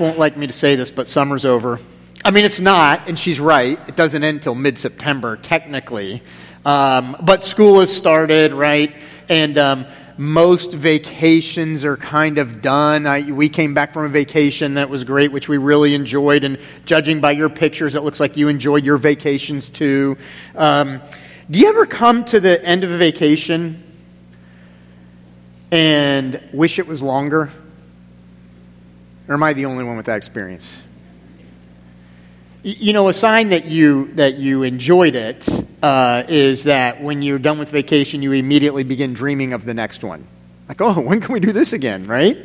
won't like me to say this, but summer's over. I mean, it's not, and she's right. It doesn't end till mid September, technically. Um, but school has started, right? And um, most vacations are kind of done. I, we came back from a vacation that was great, which we really enjoyed. And judging by your pictures, it looks like you enjoyed your vacations too. Um, do you ever come to the end of a vacation and wish it was longer? Or am I the only one with that experience? You know, a sign that you that you enjoyed it uh, is that when you're done with vacation, you immediately begin dreaming of the next one. Like, oh, when can we do this again, right?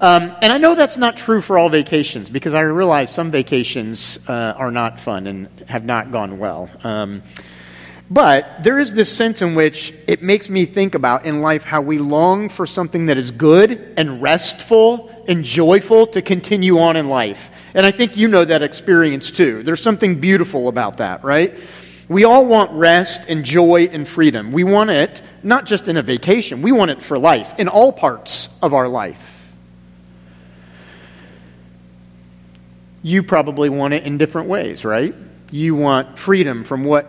Um, and I know that's not true for all vacations because I realize some vacations uh, are not fun and have not gone well. Um, but there is this sense in which it makes me think about in life how we long for something that is good and restful and joyful to continue on in life. And I think you know that experience too. There's something beautiful about that, right? We all want rest and joy and freedom. We want it not just in a vacation, we want it for life, in all parts of our life. You probably want it in different ways, right? You want freedom from what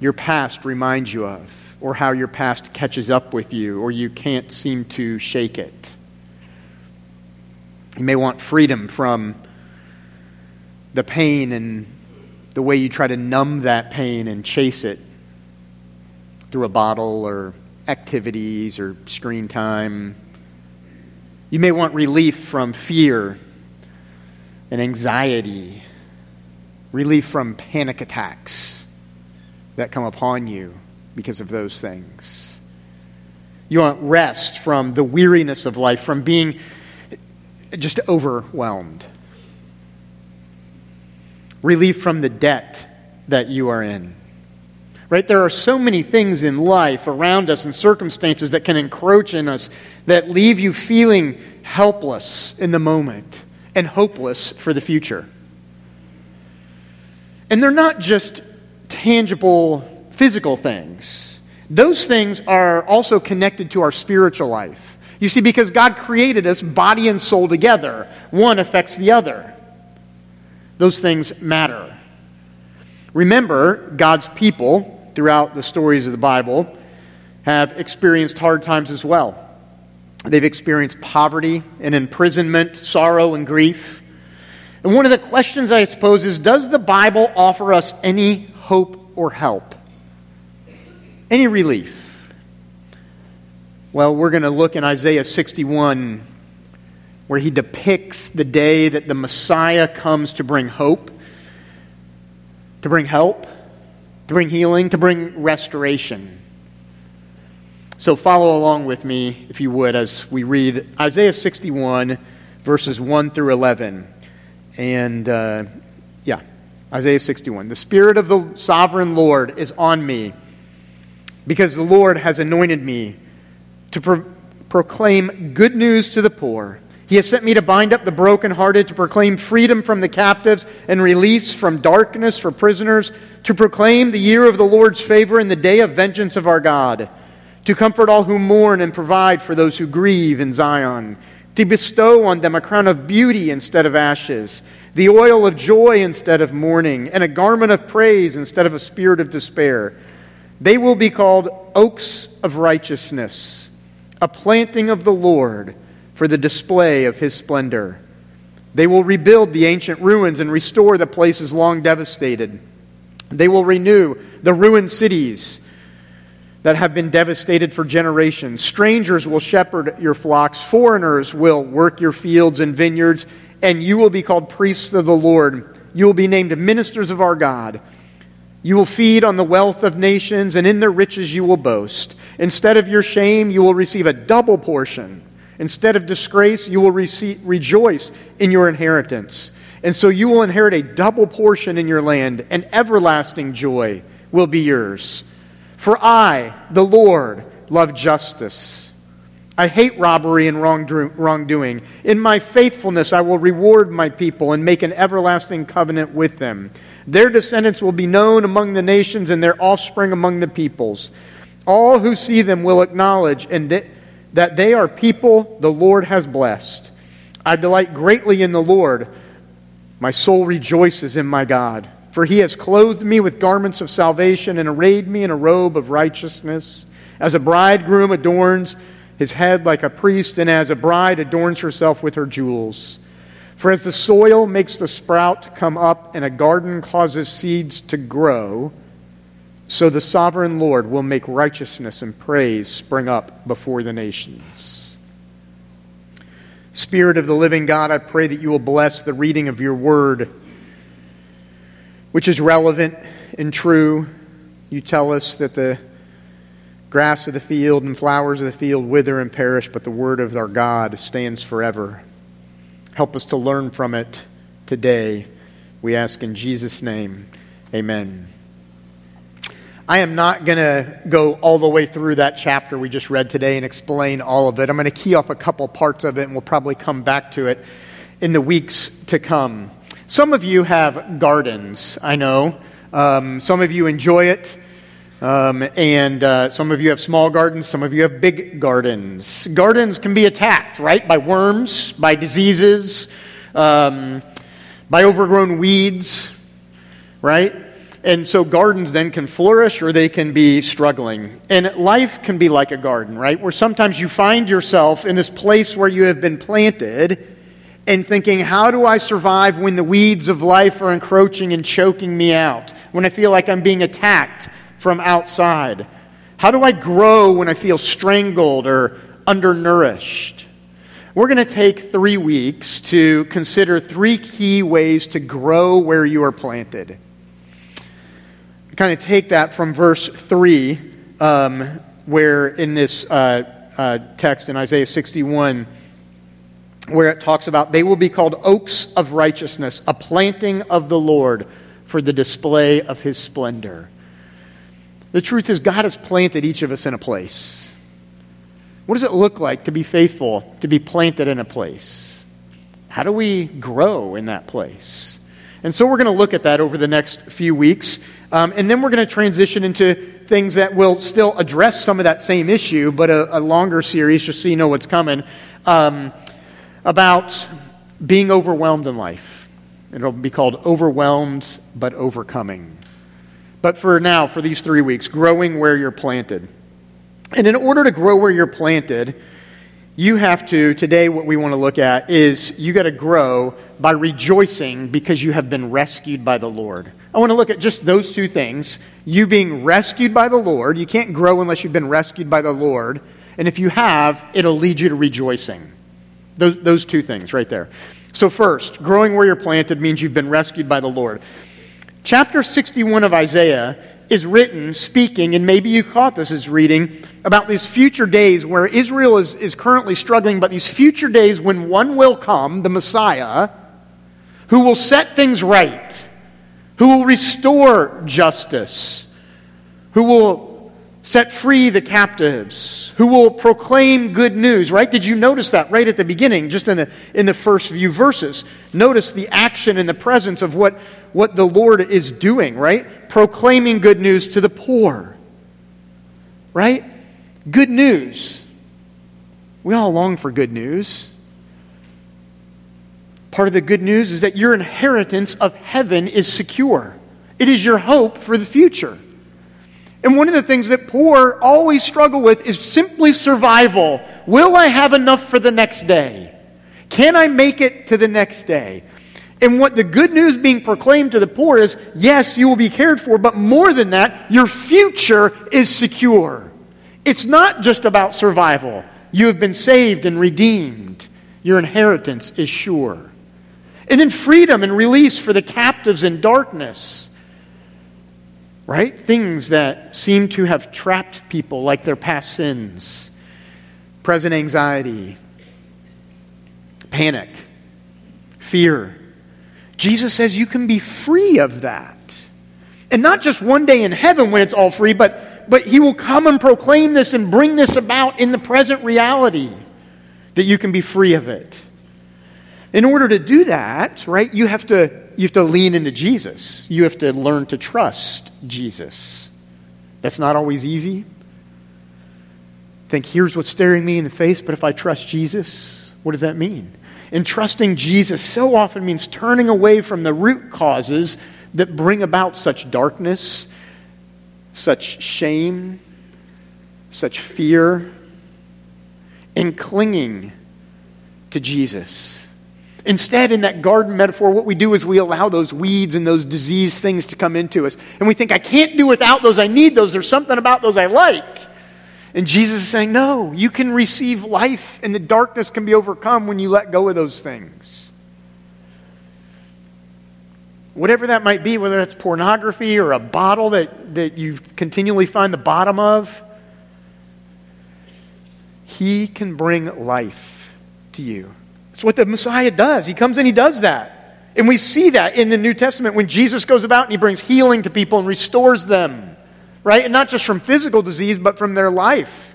your past reminds you of, or how your past catches up with you, or you can't seem to shake it. You may want freedom from the pain and the way you try to numb that pain and chase it through a bottle or activities or screen time. You may want relief from fear and anxiety, relief from panic attacks that come upon you because of those things. You want rest from the weariness of life, from being just overwhelmed. Relief from the debt that you are in. Right? There are so many things in life around us and circumstances that can encroach in us that leave you feeling helpless in the moment and hopeless for the future. And they're not just tangible physical things, those things are also connected to our spiritual life. You see, because God created us body and soul together, one affects the other. Those things matter. Remember, God's people throughout the stories of the Bible have experienced hard times as well. They've experienced poverty and imprisonment, sorrow and grief. And one of the questions, I suppose, is Does the Bible offer us any hope or help? Any relief? Well, we're going to look in Isaiah 61 where he depicts the day that the Messiah comes to bring hope, to bring help, to bring healing, to bring restoration. So follow along with me, if you would, as we read Isaiah 61, verses 1 through 11. And uh, yeah, Isaiah 61. The Spirit of the sovereign Lord is on me, because the Lord has anointed me to pro- proclaim good news to the poor. He has sent me to bind up the brokenhearted, to proclaim freedom from the captives and release from darkness for prisoners, to proclaim the year of the Lord's favor and the day of vengeance of our God, to comfort all who mourn and provide for those who grieve in Zion, to bestow on them a crown of beauty instead of ashes, the oil of joy instead of mourning, and a garment of praise instead of a spirit of despair. They will be called oaks of righteousness a planting of the Lord for the display of his splendor. They will rebuild the ancient ruins and restore the places long devastated. They will renew the ruined cities that have been devastated for generations. Strangers will shepherd your flocks, foreigners will work your fields and vineyards, and you will be called priests of the Lord. You will be named ministers of our God. You will feed on the wealth of nations, and in their riches you will boast. Instead of your shame, you will receive a double portion. Instead of disgrace, you will receive, rejoice in your inheritance. And so you will inherit a double portion in your land, and everlasting joy will be yours. For I, the Lord, love justice. I hate robbery and wrongdoing. In my faithfulness, I will reward my people and make an everlasting covenant with them. Their descendants will be known among the nations and their offspring among the peoples. All who see them will acknowledge and that they are people the Lord has blessed. I delight greatly in the Lord. My soul rejoices in my God. For he has clothed me with garments of salvation and arrayed me in a robe of righteousness. As a bridegroom adorns his head like a priest, and as a bride adorns herself with her jewels. For as the soil makes the sprout come up and a garden causes seeds to grow, so the sovereign Lord will make righteousness and praise spring up before the nations. Spirit of the living God, I pray that you will bless the reading of your word, which is relevant and true. You tell us that the grass of the field and flowers of the field wither and perish, but the word of our God stands forever. Help us to learn from it today. We ask in Jesus' name. Amen. I am not going to go all the way through that chapter we just read today and explain all of it. I'm going to key off a couple parts of it, and we'll probably come back to it in the weeks to come. Some of you have gardens, I know. Um, some of you enjoy it. Um, and uh, some of you have small gardens, some of you have big gardens. Gardens can be attacked, right, by worms, by diseases, um, by overgrown weeds, right? And so gardens then can flourish or they can be struggling. And life can be like a garden, right? Where sometimes you find yourself in this place where you have been planted and thinking, how do I survive when the weeds of life are encroaching and choking me out? When I feel like I'm being attacked? From outside? How do I grow when I feel strangled or undernourished? We're going to take three weeks to consider three key ways to grow where you are planted. Kind of take that from verse 3, um, where in this uh, uh, text in Isaiah 61, where it talks about they will be called oaks of righteousness, a planting of the Lord for the display of his splendor. The truth is, God has planted each of us in a place. What does it look like to be faithful, to be planted in a place? How do we grow in that place? And so we're going to look at that over the next few weeks. Um, and then we're going to transition into things that will still address some of that same issue, but a, a longer series, just so you know what's coming, um, about being overwhelmed in life. It'll be called Overwhelmed but Overcoming. But for now, for these three weeks, growing where you're planted. And in order to grow where you're planted, you have to, today, what we want to look at is you got to grow by rejoicing because you have been rescued by the Lord. I want to look at just those two things. You being rescued by the Lord. You can't grow unless you've been rescued by the Lord. And if you have, it'll lead you to rejoicing. Those, those two things right there. So, first, growing where you're planted means you've been rescued by the Lord. Chapter 61 of Isaiah is written speaking, and maybe you caught this as reading, about these future days where Israel is, is currently struggling, but these future days when one will come, the Messiah, who will set things right, who will restore justice, who will set free the captives, who will proclaim good news, right? Did you notice that right at the beginning, just in the, in the first few verses? Notice the action and the presence of what, what the Lord is doing, right? Proclaiming good news to the poor, right? Good news. We all long for good news. Part of the good news is that your inheritance of heaven is secure. It is your hope for the future. And one of the things that poor always struggle with is simply survival. Will I have enough for the next day? Can I make it to the next day? And what the good news being proclaimed to the poor is yes, you will be cared for, but more than that, your future is secure. It's not just about survival. You have been saved and redeemed, your inheritance is sure. And then freedom and release for the captives in darkness right? Things that seem to have trapped people, like their past sins, present anxiety, panic, fear. Jesus says you can be free of that. And not just one day in heaven when it's all free, but, but He will come and proclaim this and bring this about in the present reality that you can be free of it. In order to do that, right, you have to, you have to lean into Jesus. You have to learn to trust Jesus. That's not always easy. Think, here's what's staring me in the face, but if I trust Jesus, what does that mean? And trusting Jesus so often means turning away from the root causes that bring about such darkness, such shame, such fear, and clinging to Jesus. Instead, in that garden metaphor, what we do is we allow those weeds and those disease things to come into us. And we think, I can't do without those. I need those. There's something about those I like. And Jesus is saying, No, you can receive life, and the darkness can be overcome when you let go of those things. Whatever that might be, whether that's pornography or a bottle that, that you continually find the bottom of, He can bring life to you. That's what the Messiah does. He comes and He does that. And we see that in the New Testament when Jesus goes about and He brings healing to people and restores them right? And not just from physical disease, but from their life.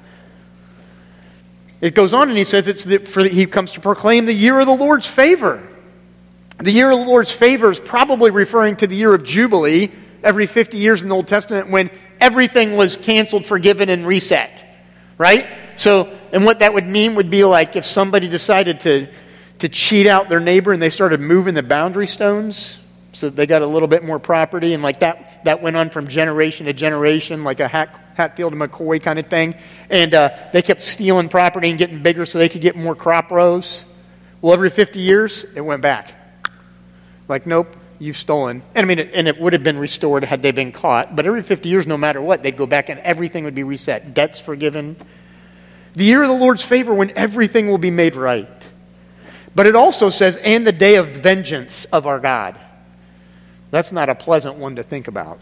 It goes on and he says it's the, for, he comes to proclaim the year of the Lord's favor. The year of the Lord's favor is probably referring to the year of Jubilee every 50 years in the Old Testament when everything was canceled, forgiven, and reset. Right? So, and what that would mean would be like if somebody decided to, to cheat out their neighbor and they started moving the boundary stones so they got a little bit more property, and like that, that went on from generation to generation, like a Hat, Hatfield and McCoy kind of thing. And uh, they kept stealing property and getting bigger so they could get more crop rows. Well, every 50 years, it went back. Like, nope, you've stolen. And I mean, it, and it would have been restored had they been caught. But every 50 years, no matter what, they'd go back and everything would be reset. Debts forgiven. The year of the Lord's favor when everything will be made right. But it also says, and the day of vengeance of our God. That's not a pleasant one to think about.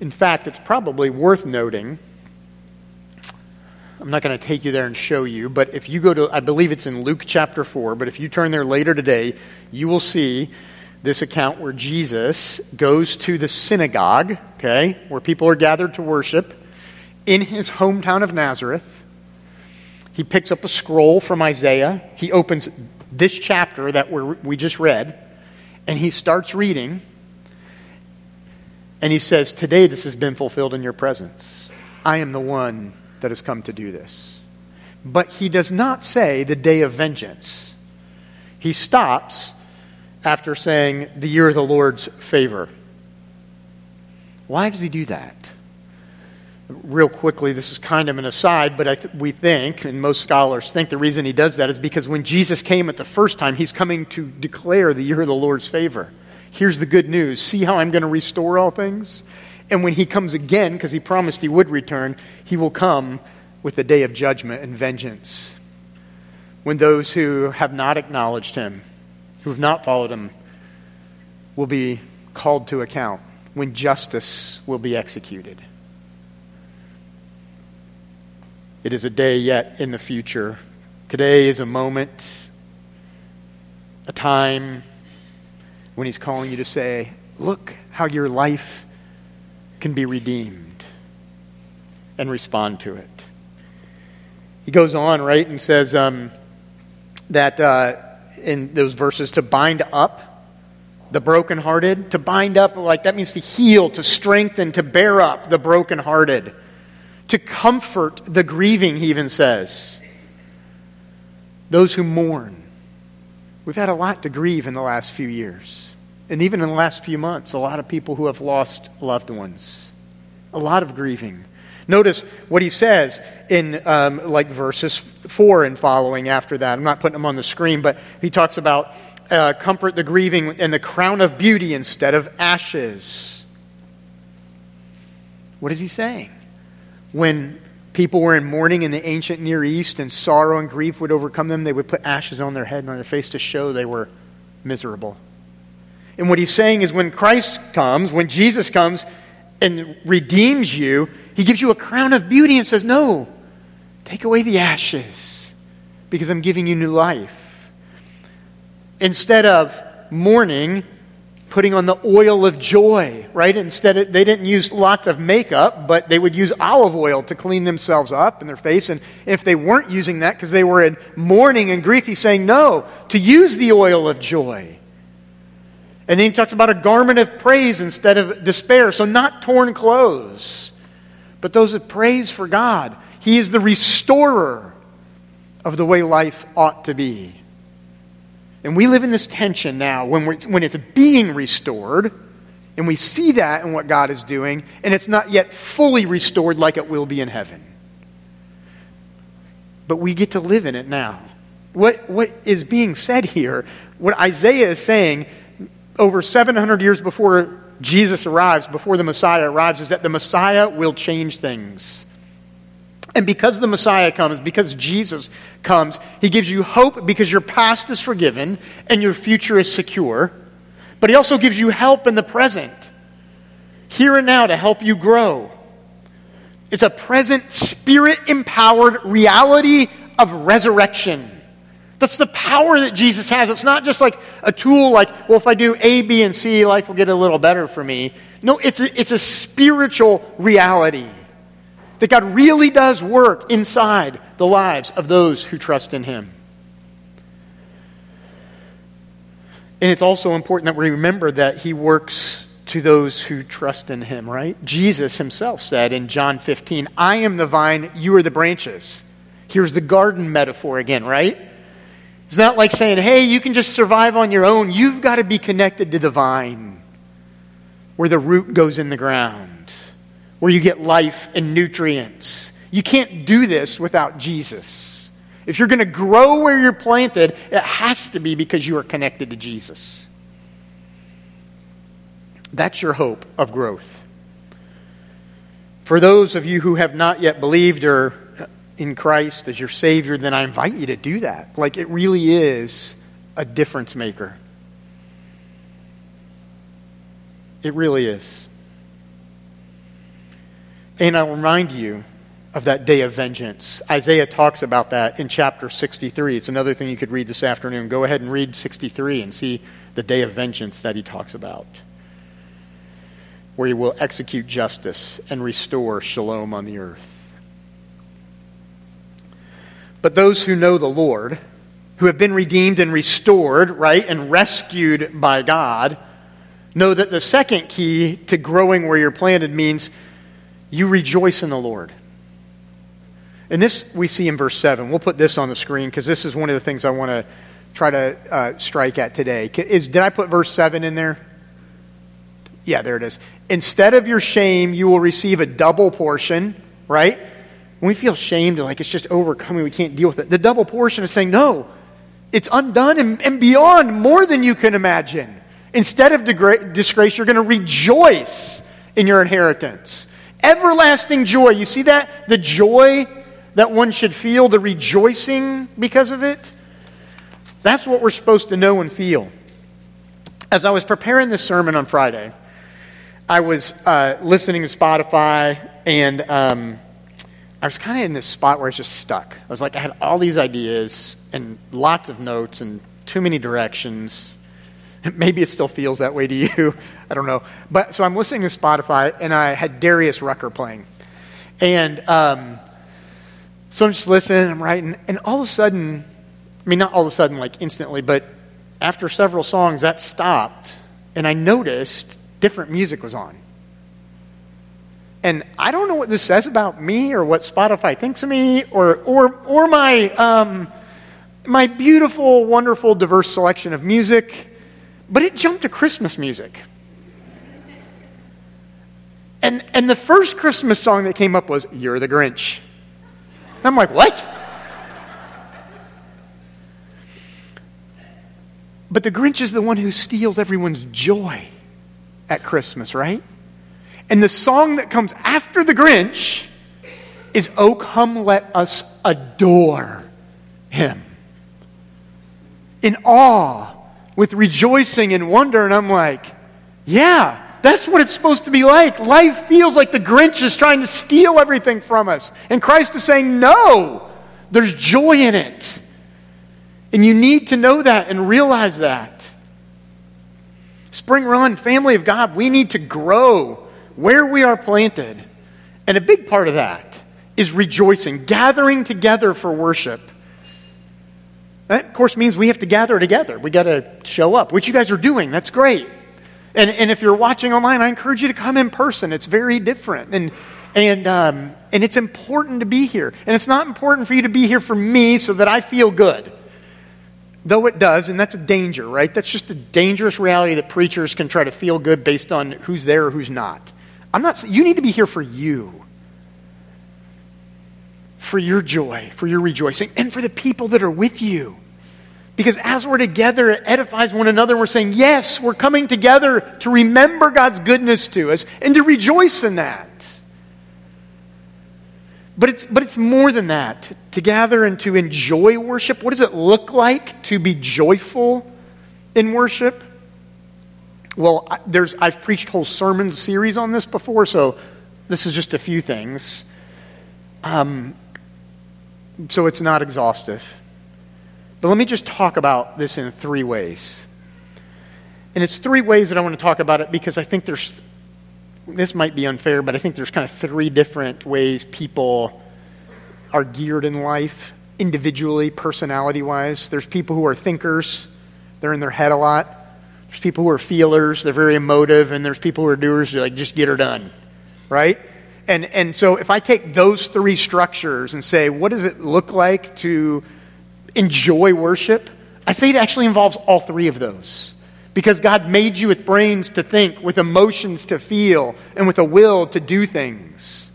In fact, it's probably worth noting. I'm not going to take you there and show you, but if you go to, I believe it's in Luke chapter 4, but if you turn there later today, you will see this account where Jesus goes to the synagogue, okay, where people are gathered to worship in his hometown of Nazareth. He picks up a scroll from Isaiah. He opens this chapter that we just read and he starts reading, and he says, Today this has been fulfilled in your presence. I am the one that has come to do this. But he does not say the day of vengeance. He stops after saying the year of the Lord's favor. Why does he do that? Real quickly, this is kind of an aside, but th- we think, and most scholars think, the reason he does that is because when Jesus came at the first time, he's coming to declare the year of the Lord's favor. Here's the good news see how I'm going to restore all things? And when he comes again, because he promised he would return, he will come with the day of judgment and vengeance. When those who have not acknowledged him, who have not followed him, will be called to account, when justice will be executed. It is a day yet in the future. Today is a moment, a time when He's calling you to say, Look how your life can be redeemed, and respond to it. He goes on, right, and says um, that uh, in those verses to bind up the brokenhearted, to bind up, like that means to heal, to strengthen, to bear up the brokenhearted to comfort the grieving, he even says. Those who mourn. We've had a lot to grieve in the last few years. And even in the last few months, a lot of people who have lost loved ones. A lot of grieving. Notice what he says in um, like verses 4 and following after that. I'm not putting them on the screen, but he talks about uh, comfort the grieving and the crown of beauty instead of ashes. What is he saying? When people were in mourning in the ancient Near East and sorrow and grief would overcome them, they would put ashes on their head and on their face to show they were miserable. And what he's saying is when Christ comes, when Jesus comes and redeems you, he gives you a crown of beauty and says, No, take away the ashes because I'm giving you new life. Instead of mourning, putting on the oil of joy, right? Instead, of, they didn't use lots of makeup, but they would use olive oil to clean themselves up in their face. And if they weren't using that because they were in mourning and grief, he's saying, no, to use the oil of joy. And then he talks about a garment of praise instead of despair. So, not torn clothes, but those of praise for God. He is the restorer of the way life ought to be. And we live in this tension now when, we're, when it's being restored, and we see that in what God is doing, and it's not yet fully restored like it will be in heaven. But we get to live in it now. What, what is being said here, what Isaiah is saying over 700 years before Jesus arrives, before the Messiah arrives, is that the Messiah will change things. And because the Messiah comes, because Jesus comes, he gives you hope because your past is forgiven and your future is secure. But he also gives you help in the present, here and now, to help you grow. It's a present, spirit empowered reality of resurrection. That's the power that Jesus has. It's not just like a tool like, well, if I do A, B, and C, life will get a little better for me. No, it's a, it's a spiritual reality. That God really does work inside the lives of those who trust in Him. And it's also important that we remember that He works to those who trust in Him, right? Jesus Himself said in John 15, I am the vine, you are the branches. Here's the garden metaphor again, right? It's not like saying, hey, you can just survive on your own. You've got to be connected to the vine where the root goes in the ground where you get life and nutrients. You can't do this without Jesus. If you're going to grow where you're planted, it has to be because you are connected to Jesus. That's your hope of growth. For those of you who have not yet believed or uh, in Christ as your Savior, then I invite you to do that. Like it really is a difference maker. It really is. And I'll remind you of that day of vengeance. Isaiah talks about that in chapter 63. It's another thing you could read this afternoon. Go ahead and read 63 and see the day of vengeance that he talks about, where he will execute justice and restore shalom on the earth. But those who know the Lord, who have been redeemed and restored, right, and rescued by God, know that the second key to growing where you're planted means you rejoice in the Lord. And this we see in verse 7. We'll put this on the screen because this is one of the things I want to try to uh, strike at today. Is, did I put verse 7 in there? Yeah, there it is. Instead of your shame, you will receive a double portion, right? When we feel shamed, like it's just overcoming, we can't deal with it. The double portion is saying, no, it's undone and, and beyond more than you can imagine. Instead of degra- disgrace, you're going to rejoice in your inheritance. Everlasting joy. You see that? The joy that one should feel, the rejoicing because of it. That's what we're supposed to know and feel. As I was preparing this sermon on Friday, I was uh, listening to Spotify and um, I was kind of in this spot where I was just stuck. I was like, I had all these ideas and lots of notes and too many directions. Maybe it still feels that way to you. I don't know. But so I'm listening to Spotify, and I had Darius Rucker playing, and um, so I'm just listening. I'm writing, and all of a sudden, I mean, not all of a sudden, like instantly, but after several songs, that stopped, and I noticed different music was on. And I don't know what this says about me or what Spotify thinks of me or, or, or my, um, my beautiful, wonderful, diverse selection of music but it jumped to Christmas music. And, and the first Christmas song that came up was You're the Grinch. And I'm like, what? But the Grinch is the one who steals everyone's joy at Christmas, right? And the song that comes after the Grinch is Oh, come let us adore him. In awe with rejoicing and wonder. And I'm like, yeah, that's what it's supposed to be like. Life feels like the Grinch is trying to steal everything from us. And Christ is saying, no, there's joy in it. And you need to know that and realize that. Spring Run, family of God, we need to grow where we are planted. And a big part of that is rejoicing, gathering together for worship. That, of course, means we have to gather together. We got to show up, which you guys are doing. That's great. And, and if you're watching online, I encourage you to come in person. It's very different. And, And, um, and it's important to be here. And it's not important for you to be here for me so that I feel good. Though it does, and that's a danger, right? That's just a dangerous reality that preachers can try to feel good based on who's there or who's not. I'm not, you need to be here for you. For your joy, for your rejoicing, and for the people that are with you. Because as we're together, it edifies one another. We're saying, yes, we're coming together to remember God's goodness to us and to rejoice in that. But it's, but it's more than that. To gather and to enjoy worship, what does it look like to be joyful in worship? Well, there's, I've preached whole sermon series on this before, so this is just a few things. Um, so it's not exhaustive. But let me just talk about this in three ways. And it's three ways that I want to talk about it because I think there's, this might be unfair, but I think there's kind of three different ways people are geared in life, individually, personality wise. There's people who are thinkers, they're in their head a lot. There's people who are feelers, they're very emotive, and there's people who are doers, like, just get her done, right? And, and so if I take those three structures and say, what does it look like to enjoy worship, I say it actually involves all three of those. Because God made you with brains to think, with emotions to feel, and with a will to do things.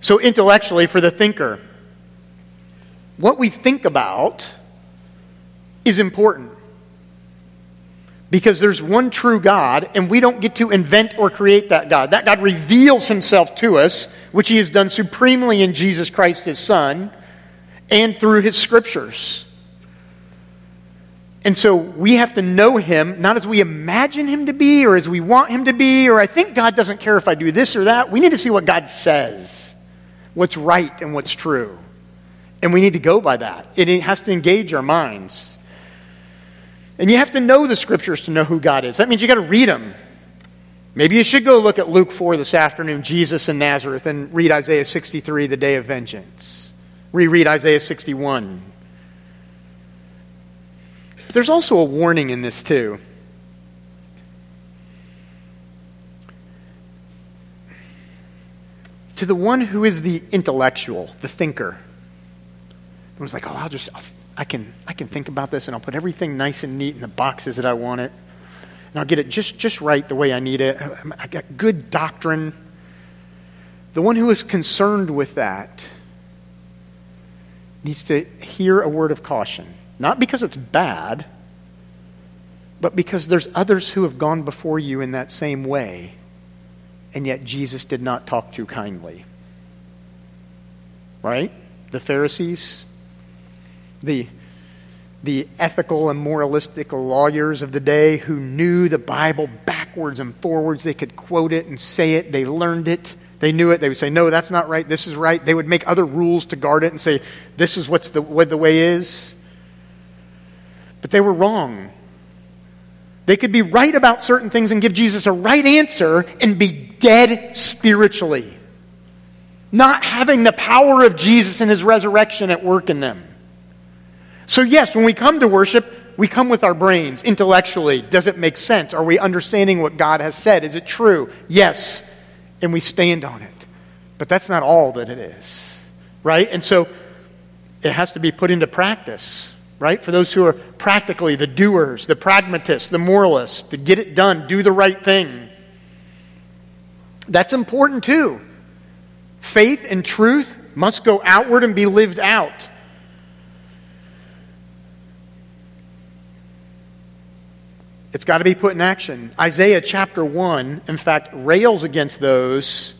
So, intellectually, for the thinker, what we think about is important. Because there's one true God, and we don't get to invent or create that God. That God reveals himself to us, which he has done supremely in Jesus Christ, his Son and through his scriptures. And so we have to know him, not as we imagine him to be or as we want him to be, or I think God doesn't care if I do this or that. We need to see what God says, what's right and what's true. And we need to go by that. It has to engage our minds. And you have to know the scriptures to know who God is. That means you got to read them. Maybe you should go look at Luke 4 this afternoon, Jesus in Nazareth, and read Isaiah 63, the day of vengeance reread Isaiah 61. But there's also a warning in this, too. To the one who is the intellectual, the thinker, one's like, oh, I'll just, I'll, I can, I can think about this and I'll put everything nice and neat in the boxes that I want it. And I'll get it just, just right the way I need it. I got good doctrine. The one who is concerned with that needs to hear a word of caution. Not because it's bad, but because there's others who have gone before you in that same way, and yet Jesus did not talk too kindly. Right? The Pharisees, the, the ethical and moralistic lawyers of the day who knew the Bible backwards and forwards. They could quote it and say it, they learned it. They knew it. They would say, no, that's not right. This is right. They would make other rules to guard it and say, this is what's the, what the way is. But they were wrong. They could be right about certain things and give Jesus a right answer and be dead spiritually. Not having the power of Jesus and his resurrection at work in them. So, yes, when we come to worship, we come with our brains intellectually. Does it make sense? Are we understanding what God has said? Is it true? Yes and we stand on it. But that's not all that it is, right? And so it has to be put into practice, right? For those who are practically the doers, the pragmatists, the moralists, to get it done, do the right thing. That's important too. Faith and truth must go outward and be lived out. It's got to be put in action. Isaiah chapter 1, in fact, rails against those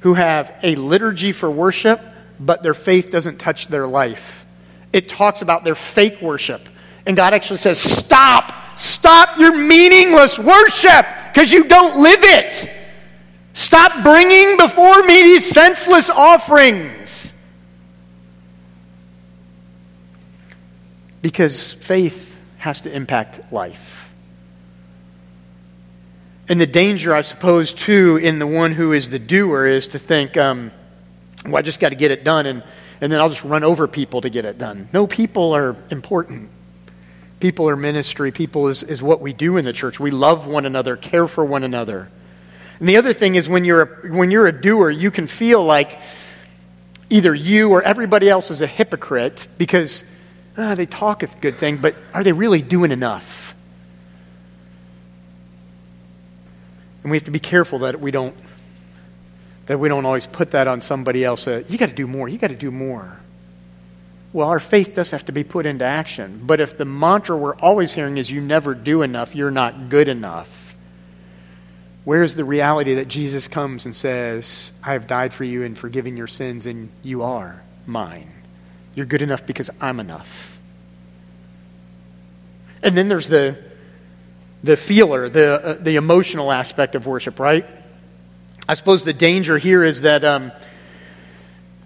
who have a liturgy for worship, but their faith doesn't touch their life. It talks about their fake worship. And God actually says, Stop! Stop your meaningless worship because you don't live it. Stop bringing before me these senseless offerings. Because faith has to impact life. And the danger, I suppose, too, in the one who is the doer is to think, um, well, I just got to get it done, and, and then I'll just run over people to get it done. No, people are important. People are ministry. People is, is what we do in the church. We love one another, care for one another. And the other thing is when you're a, when you're a doer, you can feel like either you or everybody else is a hypocrite because ah, they talk a good thing, but are they really doing enough? And we have to be careful that we don't that we don't always put that on somebody else. Uh, you got to do more. You got to do more. Well, our faith does have to be put into action. But if the mantra we're always hearing is you never do enough, you're not good enough, where's the reality that Jesus comes and says, I have died for you and forgiven your sins, and you are mine? You're good enough because I'm enough. And then there's the, the feeler, the, uh, the emotional aspect of worship, right? I suppose the danger here is that um,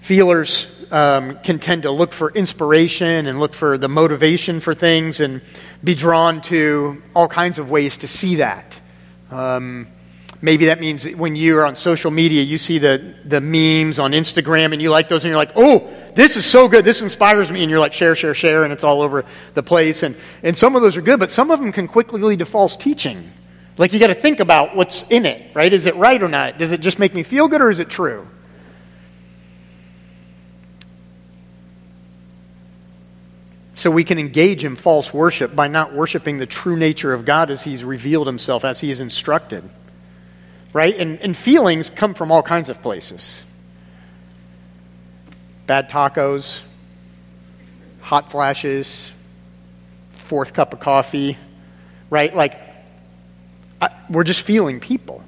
feelers um, can tend to look for inspiration and look for the motivation for things and be drawn to all kinds of ways to see that. Um, maybe that means when you're on social media, you see the, the memes on Instagram and you like those and you're like, oh, this is so good. This inspires me. And you're like, share, share, share, and it's all over the place. And, and some of those are good, but some of them can quickly lead to false teaching. Like you got to think about what's in it, right? Is it right or not? Does it just make me feel good or is it true? So we can engage in false worship by not worshiping the true nature of God as He's revealed Himself, as He is instructed. Right? And, and feelings come from all kinds of places bad tacos, hot flashes, fourth cup of coffee, right? Like, I, we're just feeling people.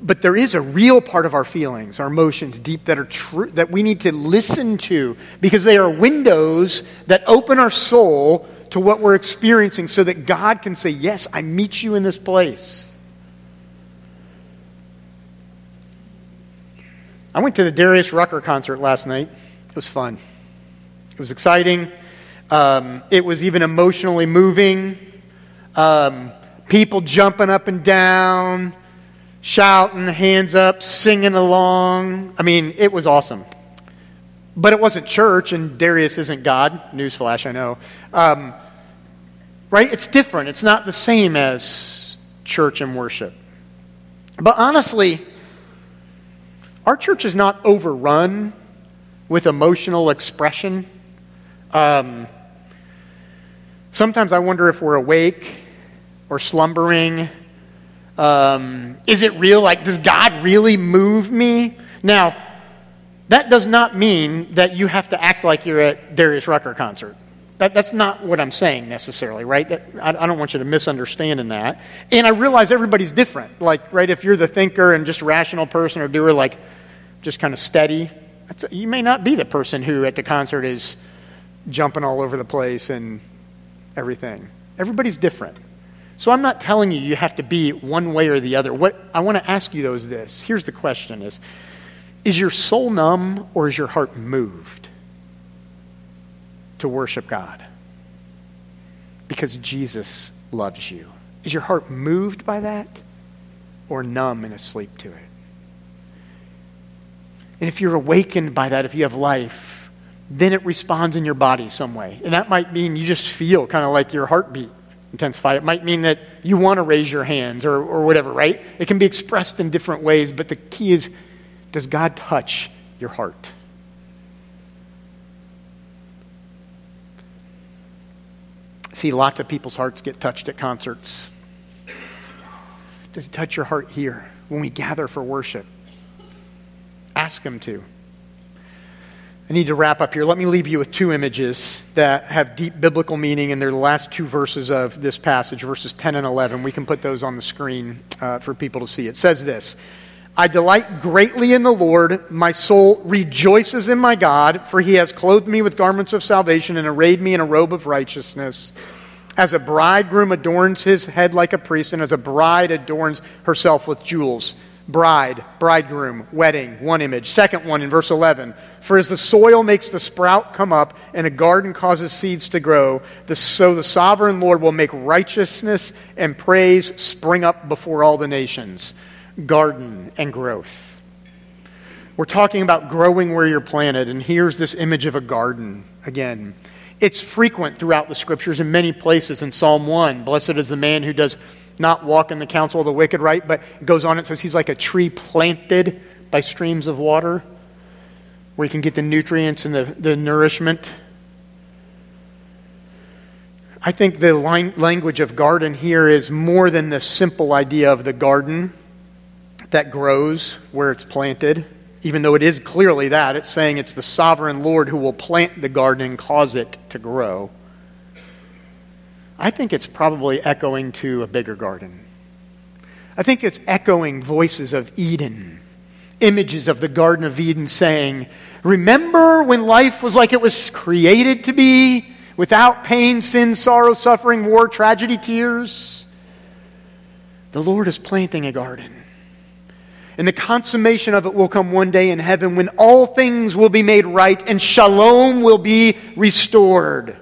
But there is a real part of our feelings, our emotions deep that are true, that we need to listen to because they are windows that open our soul to what we're experiencing so that God can say, Yes, I meet you in this place. I went to the Darius Rucker concert last night. It was fun. It was exciting. Um, it was even emotionally moving. Um, people jumping up and down, shouting, hands up, singing along. I mean, it was awesome. But it wasn't church, and Darius isn't God. Newsflash, I know. Um, right? It's different. It's not the same as church and worship. But honestly, our church is not overrun with emotional expression. Um, sometimes I wonder if we're awake or slumbering? Um, is it real? Like, does God really move me? Now, that does not mean that you have to act like you're at Darius Rucker concert. That, that's not what I'm saying necessarily, right? That, I, I, don't want you to misunderstand in that. And I realize everybody's different. Like, right, if you're the thinker and just rational person or doer, like, just kind of steady, you may not be the person who at the concert is jumping all over the place and everything. Everybody's different. So I'm not telling you you have to be one way or the other. What I want to ask you though is this. Here's the question is is your soul numb or is your heart moved to worship God? Because Jesus loves you. Is your heart moved by that or numb and asleep to it? And if you're awakened by that, if you have life, then it responds in your body some way. And that might mean you just feel kind of like your heartbeat intensify. It might mean that you want to raise your hands or, or whatever, right? It can be expressed in different ways, but the key is does God touch your heart? See, lots of people's hearts get touched at concerts. Does it touch your heart here when we gather for worship? Ask Him to. I need to wrap up here. Let me leave you with two images that have deep biblical meaning, and they're the last two verses of this passage, verses 10 and 11. We can put those on the screen uh, for people to see. It says this I delight greatly in the Lord. My soul rejoices in my God, for he has clothed me with garments of salvation and arrayed me in a robe of righteousness. As a bridegroom adorns his head like a priest, and as a bride adorns herself with jewels bride, bridegroom, wedding, one image. Second one in verse 11. For as the soil makes the sprout come up and a garden causes seeds to grow, the, so the sovereign Lord will make righteousness and praise spring up before all the nations. Garden and growth. We're talking about growing where you're planted, and here's this image of a garden again. It's frequent throughout the scriptures in many places. In Psalm 1, blessed is the man who does not walk in the counsel of the wicked, right? But it goes on, it says he's like a tree planted by streams of water where you can get the nutrients and the, the nourishment. I think the language of garden here is more than the simple idea of the garden that grows where it's planted, even though it is clearly that. It's saying it's the sovereign Lord who will plant the garden and cause it to grow. I think it's probably echoing to a bigger garden. I think it's echoing voices of Eden, images of the Garden of Eden saying, Remember when life was like it was created to be, without pain, sin, sorrow, suffering, war, tragedy, tears? The Lord is planting a garden. And the consummation of it will come one day in heaven when all things will be made right and shalom will be restored.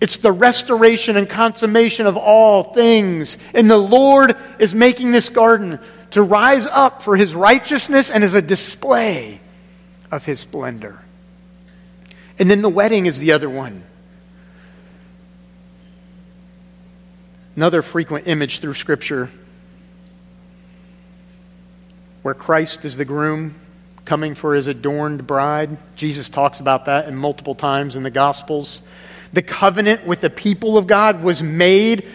It's the restoration and consummation of all things. And the Lord is making this garden to rise up for his righteousness and as a display of his splendor. And then the wedding is the other one. Another frequent image through Scripture where Christ is the groom coming for his adorned bride. Jesus talks about that in multiple times in the Gospels. The covenant with the people of God was made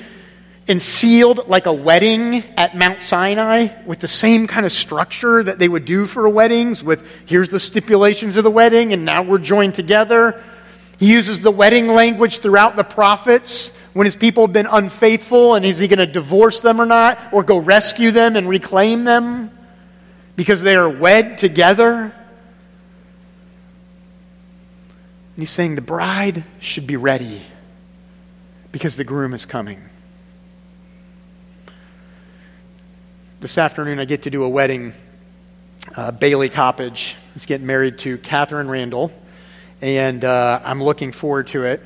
and sealed like a wedding at Mount Sinai with the same kind of structure that they would do for weddings with here's the stipulations of the wedding and now we're joined together. He uses the wedding language throughout the prophets when his people have been unfaithful and is he going to divorce them or not or go rescue them and reclaim them because they are wed together? And he's saying the bride should be ready because the groom is coming. This afternoon, I get to do a wedding. Uh, Bailey Coppage is getting married to Catherine Randall, and uh, I'm looking forward to it.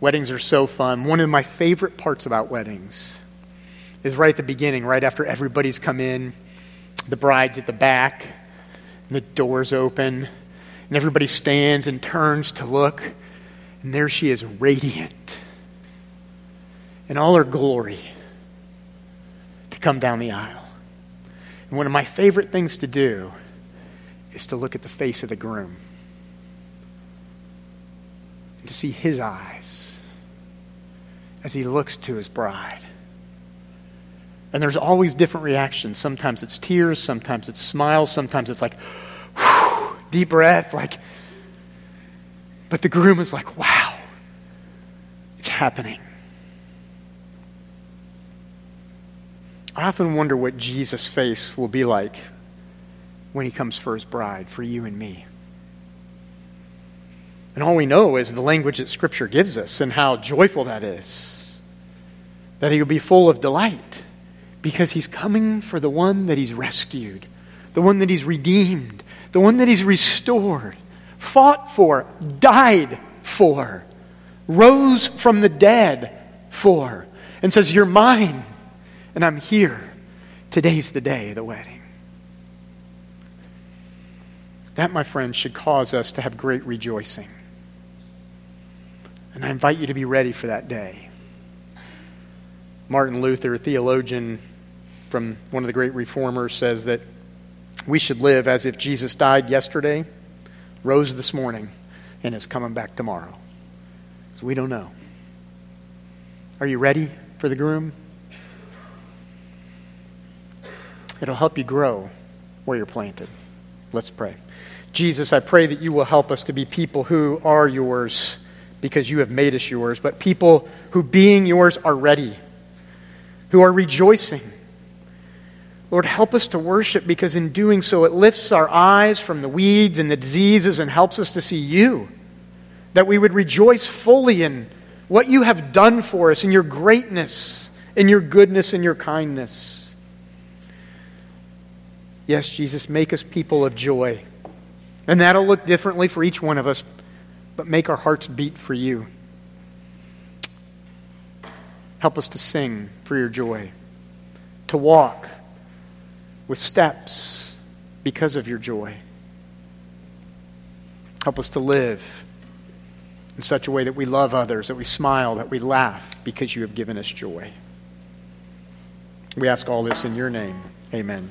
Weddings are so fun. One of my favorite parts about weddings is right at the beginning, right after everybody's come in. The bride's at the back, the doors open and everybody stands and turns to look, and there she is, radiant in all her glory to come down the aisle. And one of my favorite things to do is to look at the face of the groom and to see his eyes as he looks to his bride. And there's always different reactions. Sometimes it's tears, sometimes it's smiles, sometimes it's like, deep breath, like, but the groom is like, wow, it's happening. I often wonder what Jesus' face will be like when he comes for his bride, for you and me. And all we know is the language that Scripture gives us and how joyful that is. That he will be full of delight because he's coming for the one that he's rescued, the one that he's redeemed, the one that he's restored, fought for, died for, rose from the dead for, and says, You're mine, and I'm here. Today's the day of the wedding. That, my friends, should cause us to have great rejoicing. And I invite you to be ready for that day. Martin Luther, a theologian from one of the great reformers, says that we should live as if Jesus died yesterday, rose this morning, and is coming back tomorrow. So we don't know. Are you ready for the groom? It'll help you grow where you're planted. Let's pray. Jesus, I pray that you will help us to be people who are yours because you have made us yours, but people who, being yours, are ready, who are rejoicing Lord, help us to worship because in doing so, it lifts our eyes from the weeds and the diseases and helps us to see you. That we would rejoice fully in what you have done for us, in your greatness, in your goodness, in your kindness. Yes, Jesus, make us people of joy. And that'll look differently for each one of us, but make our hearts beat for you. Help us to sing for your joy, to walk with steps because of your joy. Help us to live in such a way that we love others, that we smile, that we laugh because you have given us joy. We ask all this in your name. Amen.